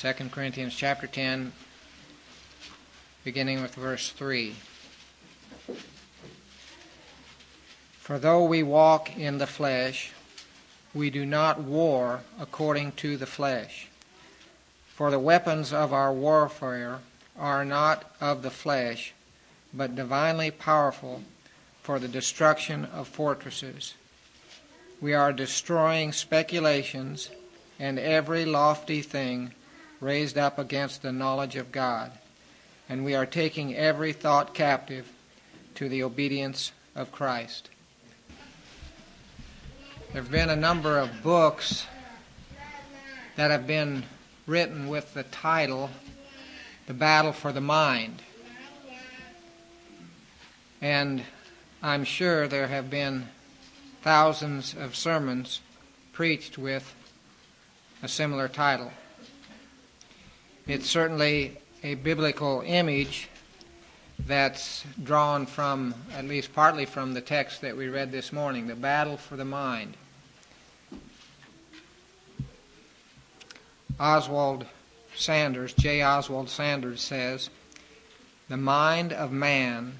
2 Corinthians chapter 10, beginning with verse 3. For though we walk in the flesh, we do not war according to the flesh. For the weapons of our warfare are not of the flesh, but divinely powerful for the destruction of fortresses. We are destroying speculations and every lofty thing raised up against the knowledge of God, and we are taking every thought captive to the obedience of Christ. There have been a number of books that have been written with the title The Battle for the Mind. And I'm sure there have been thousands of sermons preached with a similar title. It's certainly a biblical image that's drawn from, at least partly from the text that we read this morning, the battle for the mind. Oswald Sanders, J. Oswald Sanders says, The mind of man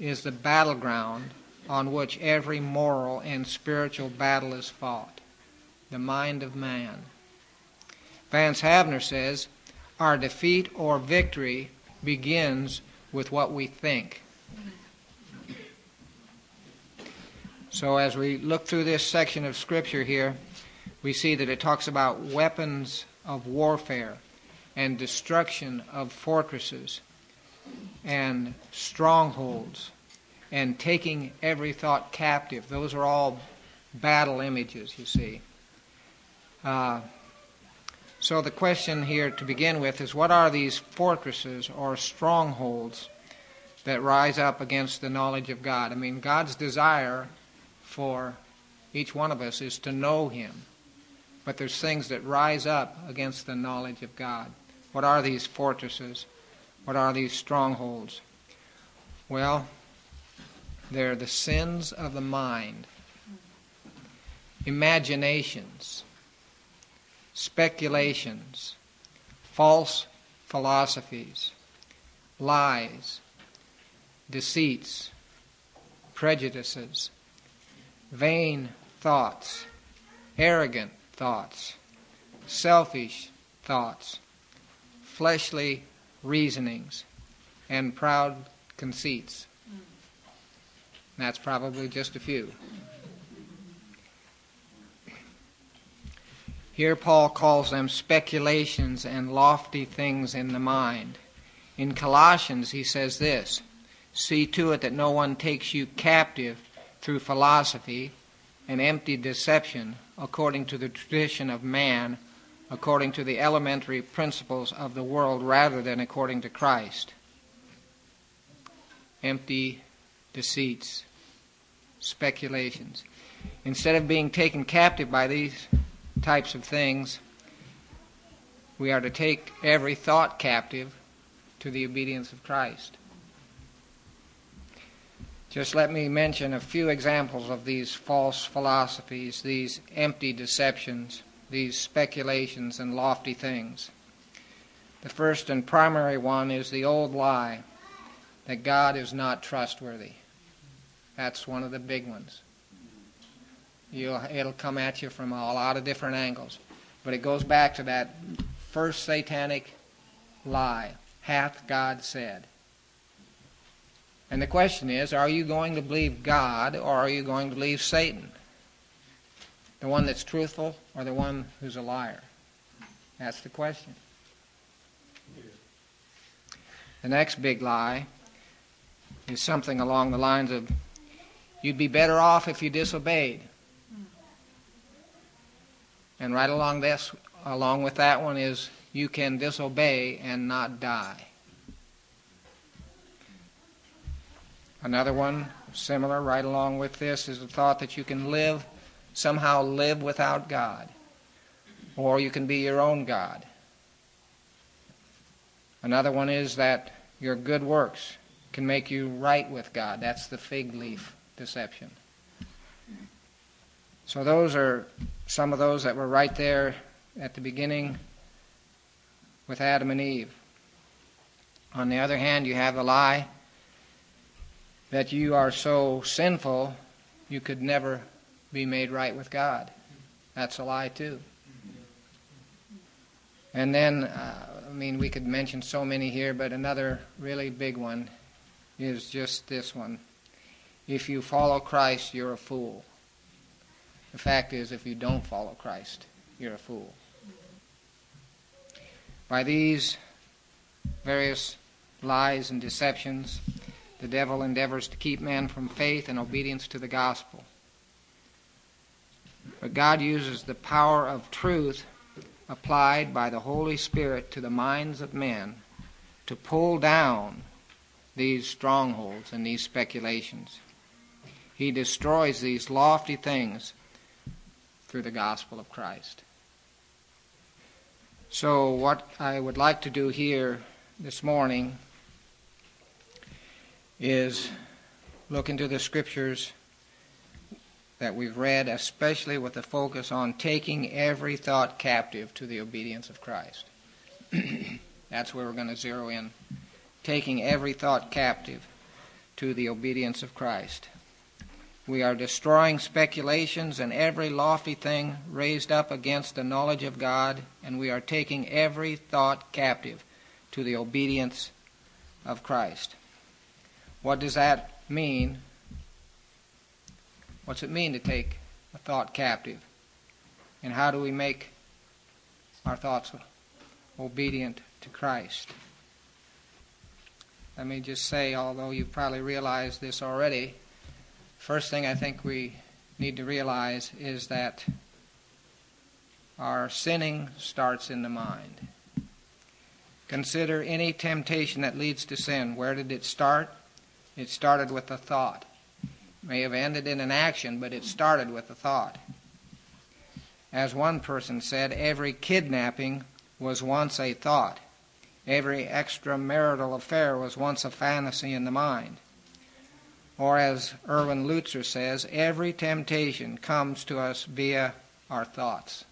is the battleground on which every moral and spiritual battle is fought. The mind of man. Vance Havner says, Our defeat or victory begins with what we think. So, as we look through this section of Scripture here, we see that it talks about weapons of warfare and destruction of fortresses and strongholds and taking every thought captive. Those are all battle images, you see. Uh, so the question here to begin with is what are these fortresses or strongholds that rise up against the knowledge of God? I mean, God's desire for each one of us is to know Him. But there's things that rise up against the knowledge of God. What are these fortresses? What are these strongholds? Well, they're the sins of the mind, imaginations, speculations, false philosophies, lies, deceits, prejudices, vain thoughts, arrogant thoughts, selfish thoughts, fleshly reasonings, and proud conceits. That's probably just a few. Here, Paul calls them speculations and lofty things in the mind. In Colossians, he says this See to it that no one takes you captive through philosophy and empty deception according to the tradition of man, according to the elementary principles of the world, rather than according to Christ. Empty deceits, speculations. Instead of being taken captive by these types of things, we are to take every thought captive to the obedience of Christ. Just let me mention a few examples of these false philosophies, these empty deceptions, these speculations and lofty things. The first and primary one is the old lie that God is not trustworthy. That's one of the big ones. You'll, it'll come at you from a lot of different angles. But it goes back to that first satanic lie hath God said. And the question is are you going to believe God or are you going to believe Satan? The one that's truthful or the one who's a liar? That's the question. The next big lie is something along the lines of you'd be better off if you disobeyed. And right along this along with that one is you can disobey and not die. Another one, similar, right along with this, is the thought that you can live, somehow live without God, or you can be your own God. Another one is that your good works can make you right with God. That's the fig leaf deception. So, those are some of those that were right there at the beginning with Adam and Eve. On the other hand, you have the lie that you are so sinful you could never be made right with God. That's a lie, too. And then, uh, I mean, we could mention so many here, but another really big one is just this one. If you follow Christ, you're a fool. The fact is, if you don't follow Christ, you're a fool. By these various lies and deceptions, the devil endeavors to keep men from faith and obedience to the gospel. But God uses the power of truth applied by the Holy Spirit to the minds of men to pull down these strongholds and these speculations. He destroys these lofty things through the gospel of Christ. So, what I would like to do here this morning is look into the scriptures that we've read, especially with the focus on taking every thought captive to the obedience of Christ. That's where we're going to zero in. Taking every thought captive to the obedience of Christ. We are destroying speculations and every lofty thing raised up against the knowledge of God, and we are taking every thought captive to the obedience of Christ. What does that mean? What's it mean to take a thought captive? And how do we make our thoughts obedient to Christ? Let me just say, although you've probably realized this already, First thing I think we need to realize is that our sinning starts in the mind. Consider any temptation that leads to sin. Where did it start? It started with a thought. It may have ended in an action, but it started with a thought. As one person said, every kidnapping was once a thought. Every extramarital affair was once a fantasy in the mind. Or as Erwin Lutzer says, every temptation comes to us via our thoughts.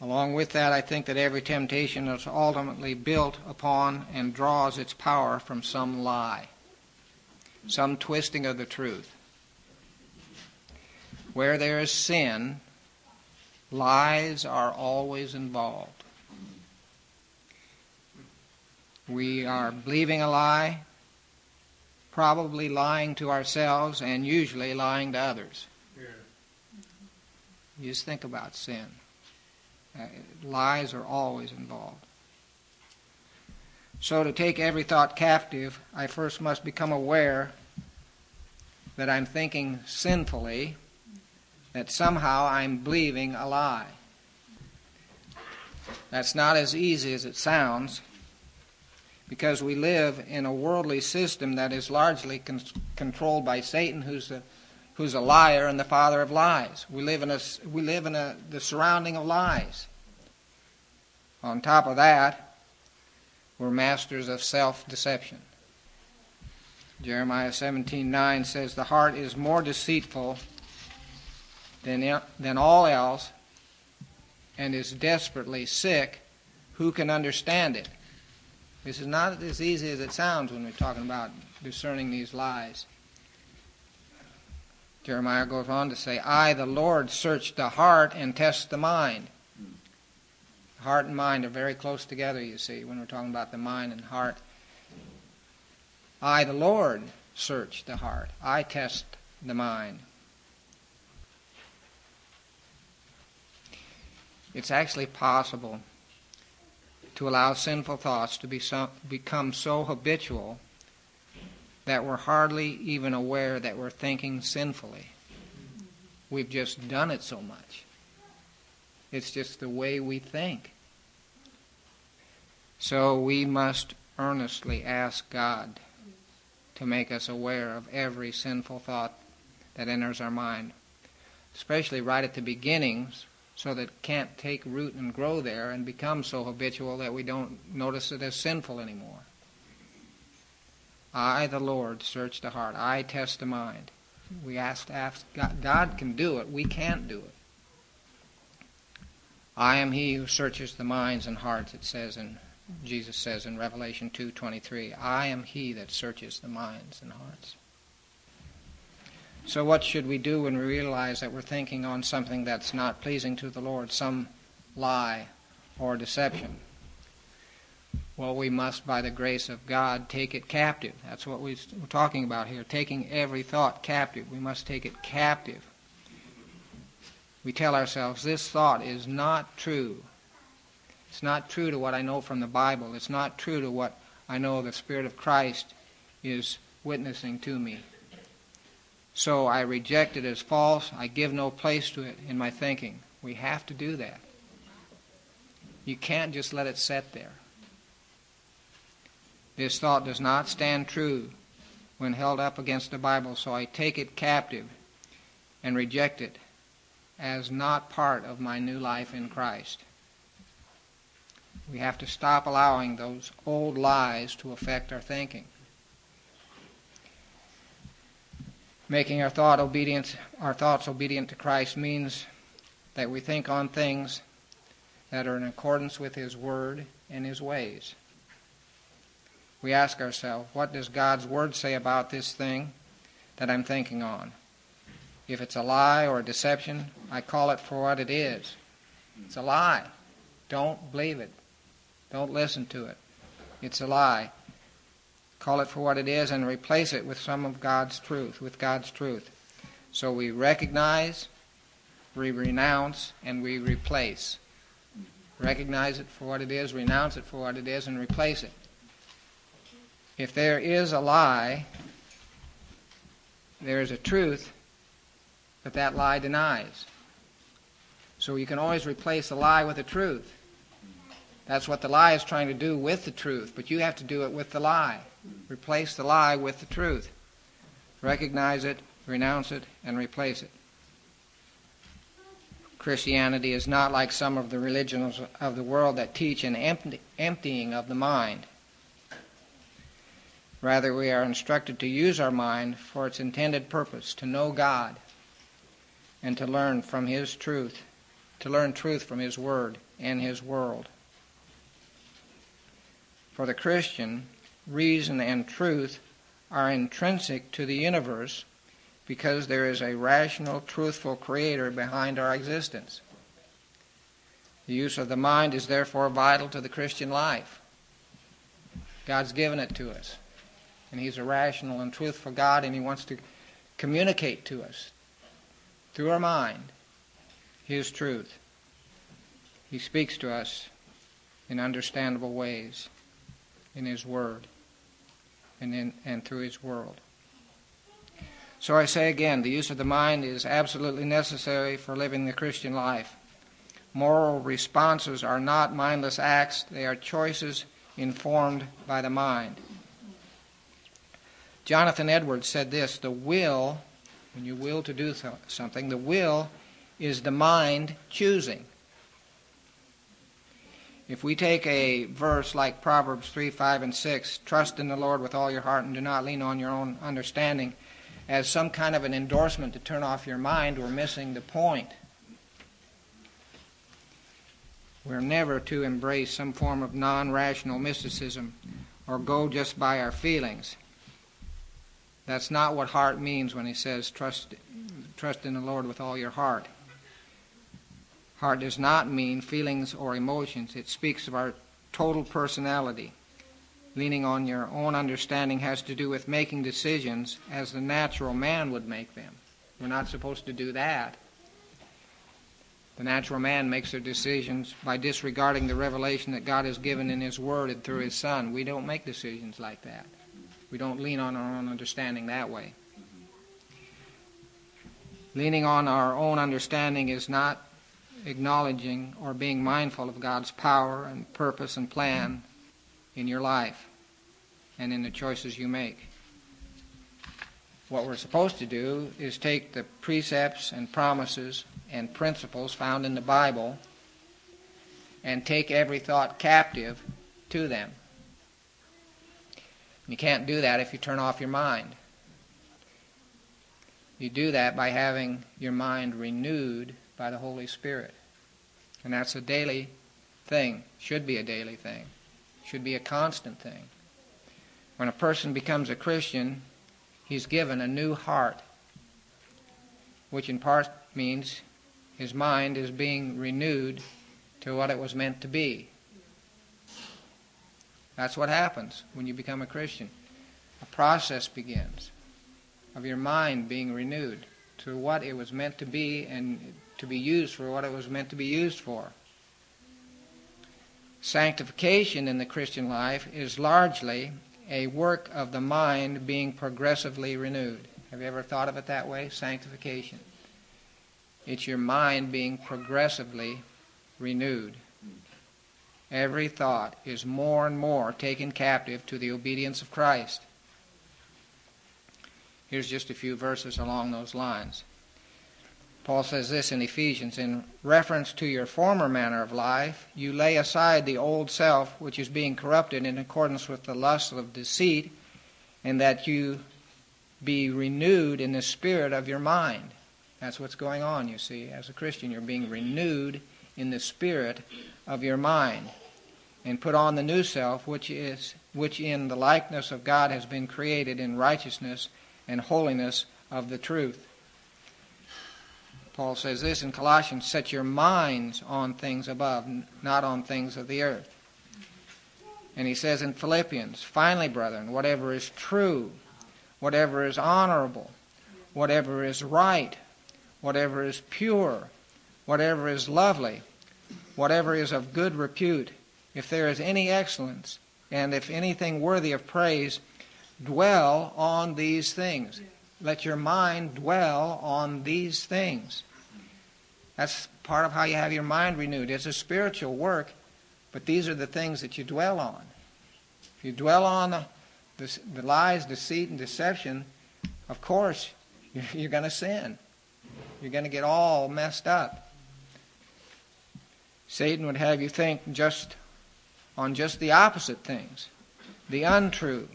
Along with that, I think that every temptation is ultimately built upon and draws its power from some lie, some twisting of the truth. Where there is sin, lies are always involved. We are believing a lie, probably lying to ourselves and usually lying to others. Yeah. You just think about sin. Uh, lies are always involved. So, to take every thought captive, I first must become aware that I'm thinking sinfully, that somehow I'm believing a lie. That's not as easy as it sounds because we live in a worldly system that is largely con- controlled by Satan, who's a, who's a liar and the father of lies. We live in, a, we live in a, the surrounding of lies. On top of that, we're masters of self deception. Jeremiah 17:9 says, The heart is more deceitful than, than all else and is desperately sick. Who can understand it? This is not as easy as it sounds when we're talking about discerning these lies. Jeremiah goes on to say, I, the Lord, search the heart and test the mind. Heart and mind are very close together, you see, when we're talking about the mind and heart. I, the Lord, search the heart. I test the mind. It's actually possible to allow sinful thoughts to be so, become so habitual that we're hardly even aware that we're thinking sinfully. We've just done it so much. It's just the way we think. So we must earnestly ask God to make us aware of every sinful thought that enters our mind, especially right at the beginnings so that it can't take root and grow there and become so habitual that we don't notice it as sinful anymore. I, the Lord, search the heart. I test the mind. We ask, ask God, God can do it. We can't do it. I am he who searches the minds and hearts, it says in Jesus says in Revelation 2:23, I am he that searches the minds and hearts. So what should we do when we realize that we're thinking on something that's not pleasing to the Lord, some lie or deception? Well, we must, by the grace of God, take it captive. That's what we're talking about here, taking every thought captive. We must take it captive. We tell ourselves, this thought is not true. It's not true to what I know from the Bible. It's not true to what I know the Spirit of Christ is witnessing to me. So I reject it as false. I give no place to it in my thinking. We have to do that. You can't just let it sit there. This thought does not stand true when held up against the Bible, so I take it captive and reject it as not part of my new life in Christ. We have to stop allowing those old lies to affect our thinking. Making our thought our thoughts obedient to Christ means that we think on things that are in accordance with His Word and His ways. We ask ourselves, what does God's Word say about this thing that I'm thinking on? If it's a lie or a deception, I call it for what it is. It's a lie. Don't believe it. Don't listen to it. It's a lie. Call it for what it is and replace it with some of God's truth, with God's truth. So we recognize, we renounce, and we replace. Recognize it for what it is, renounce it for what it is, and replace it. If there is a lie, there is a truth that that lie denies. So you can always replace a lie with a truth. That's what the lie is trying to do with the truth, but you have to do it with the lie. Replace the lie with the truth. Recognize it, renounce it, and replace it. Christianity is not like some of the religions of the world that teach an empty, emptying of the mind. Rather, we are instructed to use our mind for its intended purpose, to know God, and to learn from His truth, to learn truth from His Word and His world. For the Christian, reason and truth are intrinsic to the universe because there is a rational, truthful creator behind our existence. The use of the mind is therefore vital to the Christian life. God's given it to us. And He's a rational and truthful God, and He wants to communicate to us through our mind His truth. He speaks to us in understandable ways in His Word and, in, and through His world. So I say again, the use of the mind is absolutely necessary for living the Christian life. Moral responses are not mindless acts, they are choices informed by the mind. Jonathan Edwards said this the will, when you will to do something, the will is the mind choosing. If we take a verse like Proverbs 3, 5, and 6, trust in the Lord with all your heart and do not lean on your own understanding, as some kind of an endorsement to turn off your mind, we're missing the point. We're never to embrace some form of non rational mysticism or go just by our feelings. That's not what heart means when he says trust, trust in the Lord with all your heart. Heart does not mean feelings or emotions, it speaks of our total personality. Leaning on your own understanding has to do with making decisions as the natural man would make them. We're not supposed to do that. The natural man makes their decisions by disregarding the revelation that God has given in His Word and through His Son. We don't make decisions like that. We don't lean on our own understanding that way. Leaning on our own understanding is not acknowledging or being mindful of God's power and purpose and plan in your life and in the choices you make. What we're supposed to do is take the precepts and promises and principles found in the Bible and take every thought captive to them. You can't do that if you turn off your mind. You do that by having your mind renewed by the Holy Spirit. And that's a daily thing, should be a daily thing, should be a constant thing. When a person becomes a Christian, he's given a new heart, which in part means his mind is being renewed to what it was meant to be. That's what happens when you become a Christian. A process begins of your mind being renewed to what it was meant to be and to be used for what it was meant to be used for. Sanctification in the Christian life is largely a work of the mind being progressively renewed. Have you ever thought of it that way? Sanctification. It's your mind being progressively renewed. Every thought is more and more taken captive to the obedience of Christ. Here's just a few verses along those lines. Paul says this in Ephesians In reference to your former manner of life, you lay aside the old self, which is being corrupted in accordance with the lust of deceit, and that you be renewed in the spirit of your mind. That's what's going on, you see. As a Christian, you're being renewed in the spirit of your mind. And put on the new self, which is which in the likeness of God has been created in righteousness and holiness of the truth. Paul says this in Colossians set your minds on things above, not on things of the earth. And he says in Philippians, finally, brethren, whatever is true, whatever is honorable, whatever is right, whatever is pure, whatever is lovely, whatever is of good repute, if there is any excellence, and if anything worthy of praise, dwell on these things. Let your mind dwell on these things. That's part of how you have your mind renewed. It's a spiritual work, but these are the things that you dwell on. If you dwell on the, the, the lies, deceit, and deception, of course, you're, you're going to sin. You're going to get all messed up. Satan would have you think just on just the opposite things the untrue,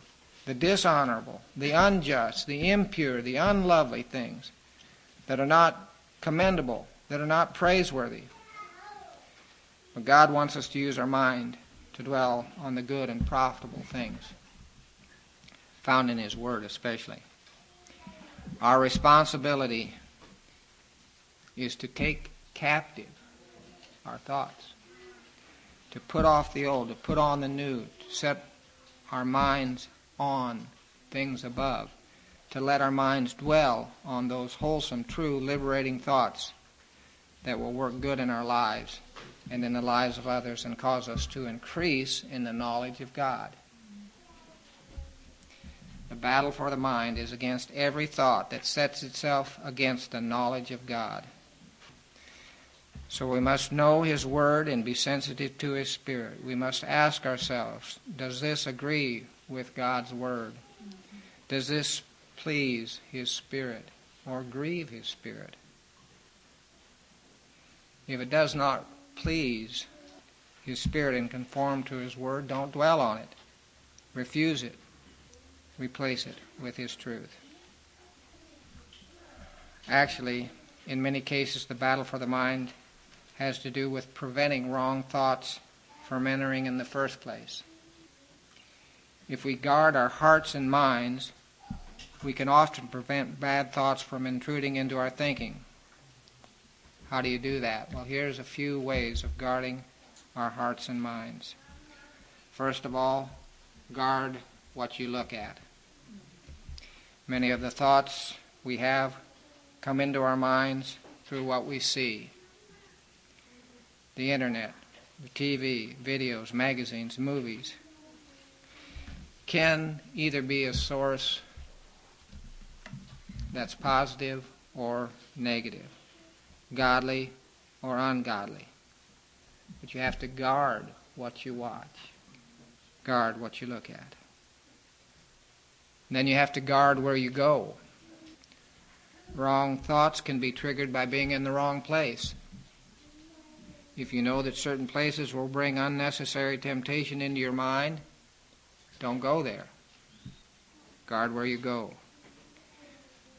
the dishonorable, the unjust, the impure, the unlovely things that are not commendable, that are not praiseworthy. But God wants us to use our mind to dwell on the good and profitable things, found in His Word especially. Our responsibility is to take captive our thoughts, to put off the old, to put on the new, to set our minds on things above, to let our minds dwell on those wholesome, true, liberating thoughts that will work good in our lives and in the lives of others and cause us to increase in the knowledge of God. The battle for the mind is against every thought that sets itself against the knowledge of God. So we must know His Word and be sensitive to His Spirit. We must ask ourselves Does this agree with God's Word? Does this please His Spirit or grieve His Spirit? If it does not please His Spirit and conform to His Word, don't dwell on it. Refuse it. Replace it with His truth. Actually, in many cases, the battle for the mind has to do with preventing wrong thoughts from entering in the first place. If we guard our hearts and minds, we can often prevent bad thoughts from intruding into our thinking. How do you do that? Well, here's a few ways of guarding our hearts and minds. First of all, guard what you look at. Many of the thoughts we have come into our minds through what we see the internet, the TV, videos, magazines, movies, can either be a source that's positive or negative, godly or ungodly. But you have to guard what you watch, guard what you look at. And then you have to guard where you go. Wrong thoughts can be triggered by being in the wrong place. If you know that certain places will bring unnecessary temptation into your mind, don't go there. Guard where you go.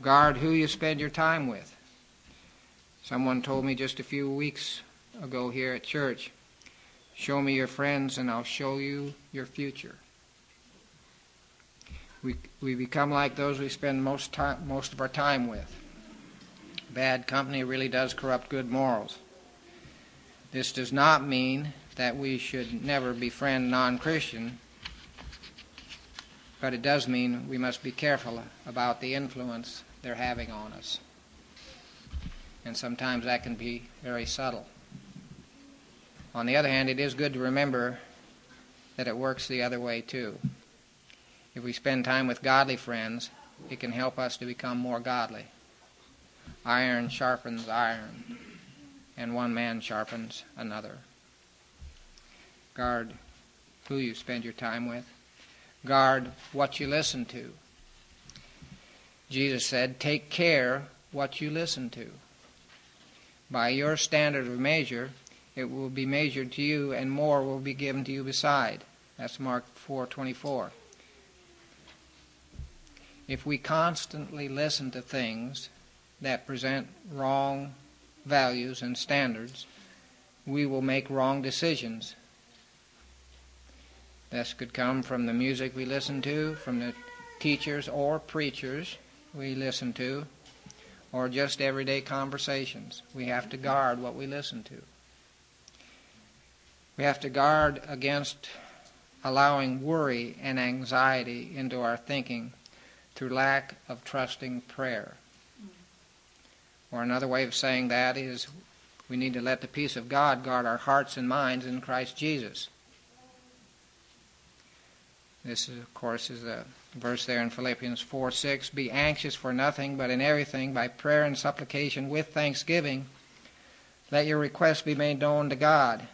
Guard who you spend your time with. Someone told me just a few weeks ago here at church. Show me your friends, and I'll show you your future. We, we become like those we spend most, time, most of our time with. Bad company really does corrupt good morals. This does not mean that we should never befriend non Christian, but it does mean we must be careful about the influence they're having on us. And sometimes that can be very subtle. On the other hand, it is good to remember that it works the other way too. If we spend time with godly friends, it can help us to become more godly. Iron sharpens iron, and one man sharpens another. Guard who you spend your time with. Guard what you listen to. Jesus said, Take care what you listen to. By your standard of measure, it will be measured to you, and more will be given to you beside. That's Mark 4:24. If we constantly listen to things that present wrong values and standards, we will make wrong decisions. This could come from the music we listen to, from the teachers or preachers we listen to, or just everyday conversations. We have to guard what we listen to. We have to guard against allowing worry and anxiety into our thinking through lack of trusting prayer. Or another way of saying that is we need to let the peace of God guard our hearts and minds in Christ Jesus. This, is, of course, is a verse there in Philippians 4 6. Be anxious for nothing, but in everything, by prayer and supplication with thanksgiving, let your requests be made known to God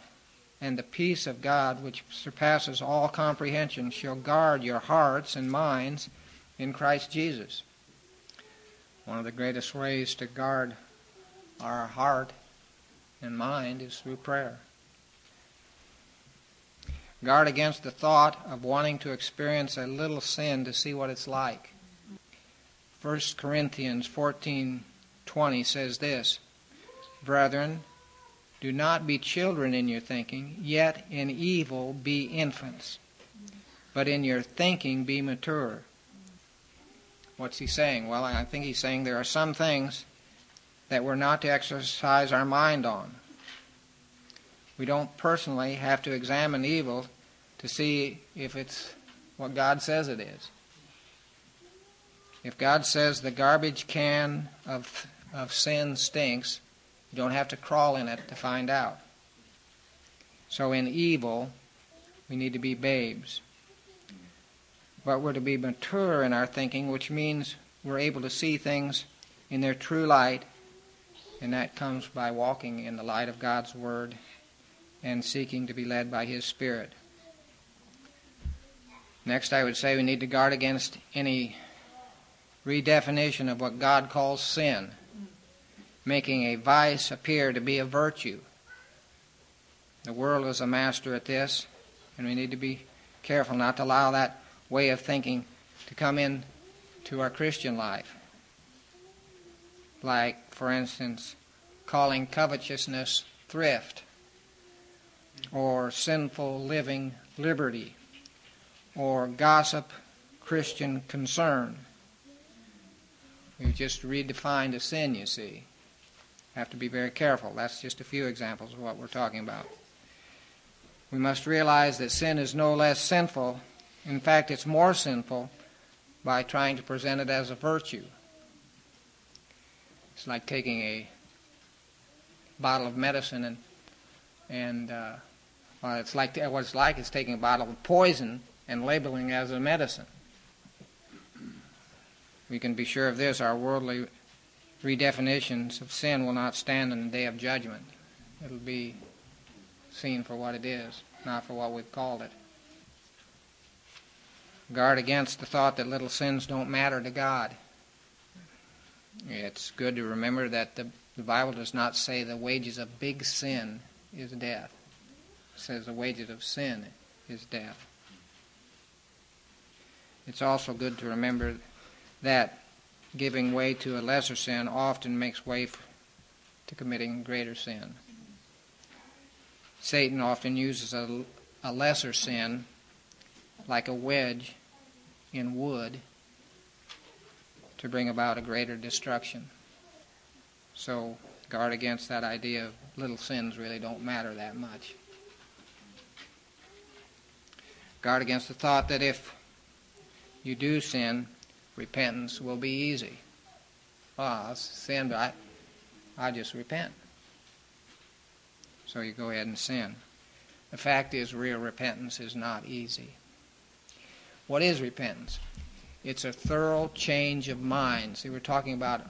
and the peace of God, which surpasses all comprehension, shall guard your hearts and minds in Christ Jesus. One of the greatest ways to guard our heart and mind is through prayer. Guard against the thought of wanting to experience a little sin to see what it's like. 1 Corinthians 14:20 says this, Brethren, do not be children in your thinking, yet in evil be infants. But in your thinking be mature. What's he saying? Well, I think he's saying there are some things that we're not to exercise our mind on. We don't personally have to examine evil to see if it's what God says it is. If God says the garbage can of, of sin stinks, you don't have to crawl in it to find out. So in evil, we need to be babes. But we're to be mature in our thinking, which means we're able to see things in their true light, and that comes by walking in the light of God's Word and seeking to be led by His Spirit. Next, I would say we need to guard against any redefinition of what God calls sin making a vice appear to be a virtue. The world is a master at this, and we need to be careful not to allow that way of thinking to come in to our Christian life. Like, for instance, calling covetousness thrift, or sinful living liberty, or gossip Christian concern. We've just redefined a sin, you see have to be very careful. That's just a few examples of what we're talking about. We must realize that sin is no less sinful. In fact, it's more sinful by trying to present it as a virtue. It's like taking a bottle of medicine and and uh, well, it's like what it's like is taking a bottle of poison and labeling it as a medicine. We can be sure of this: our worldly redefinitions of sin will not stand in the day of judgment. It'll be seen for what it is, not for what we've called it. Guard against the thought that little sins don't matter to God. It's good to remember that the, the Bible does not say the wages of big sin is death. Says the wages of sin is death. It's also good to remember that giving way to a lesser sin often makes way to committing greater sin. Satan often uses a, a lesser sin, like a wedge in wood, to bring about a greater destruction. So guard against that idea of little sins really don't matter that much. Guard against the thought that if you do sin, repentance will be easy. Ah, oh, sin, but I, I just repent. So you go ahead and sin. The fact is, real repentance is not easy. What is repentance? It's a thorough change of mind. See, we're talking about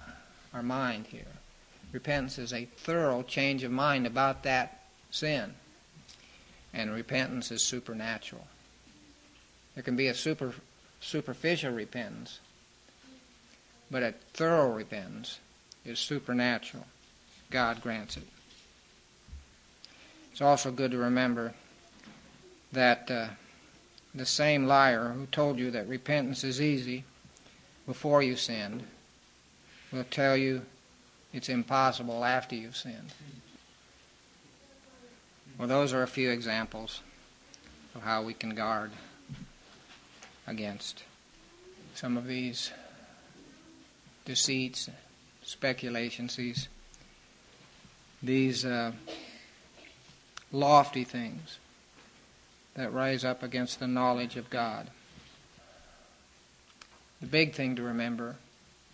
our mind here. Repentance is a thorough change of mind about that sin. And repentance is supernatural. There can be a super, superficial repentance, but a thorough repentance is supernatural. God grants it. It's also good to remember that uh, the same liar who told you that repentance is easy before you sinned will tell you it's impossible after you've sinned. Well, those are a few examples of how we can guard against some of these deceits, speculations, these these uh, lofty things that rise up against the knowledge of God. The big thing to remember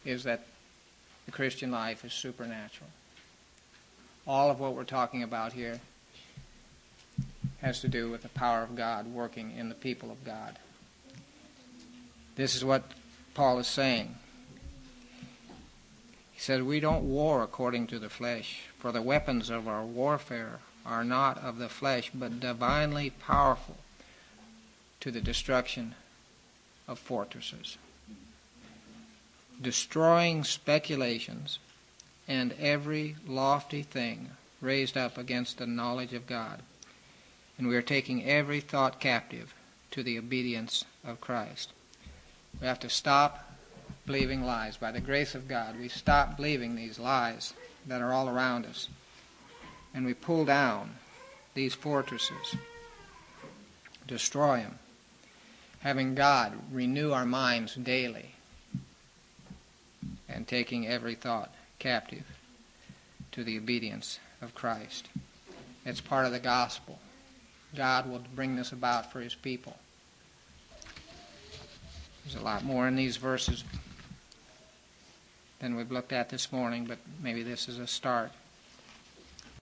is that the Christian life is supernatural. All of what we're talking about here has to do with the power of God working in the people of God. This is what Paul is saying. He says, We don't war according to the flesh, for the weapons of our warfare are not of the flesh, but divinely powerful to the destruction of fortresses, destroying speculations and every lofty thing raised up against the knowledge of God. And we are taking every thought captive to the obedience of Christ. We have to stop believing lies. By the grace of God, we stop believing these lies that are all around us. And we pull down these fortresses, destroy them, having God renew our minds daily, and taking every thought captive to the obedience of Christ. It's part of the gospel. God will bring this about for his people. There's a lot more in these verses than we've looked at this morning, but maybe this is a start.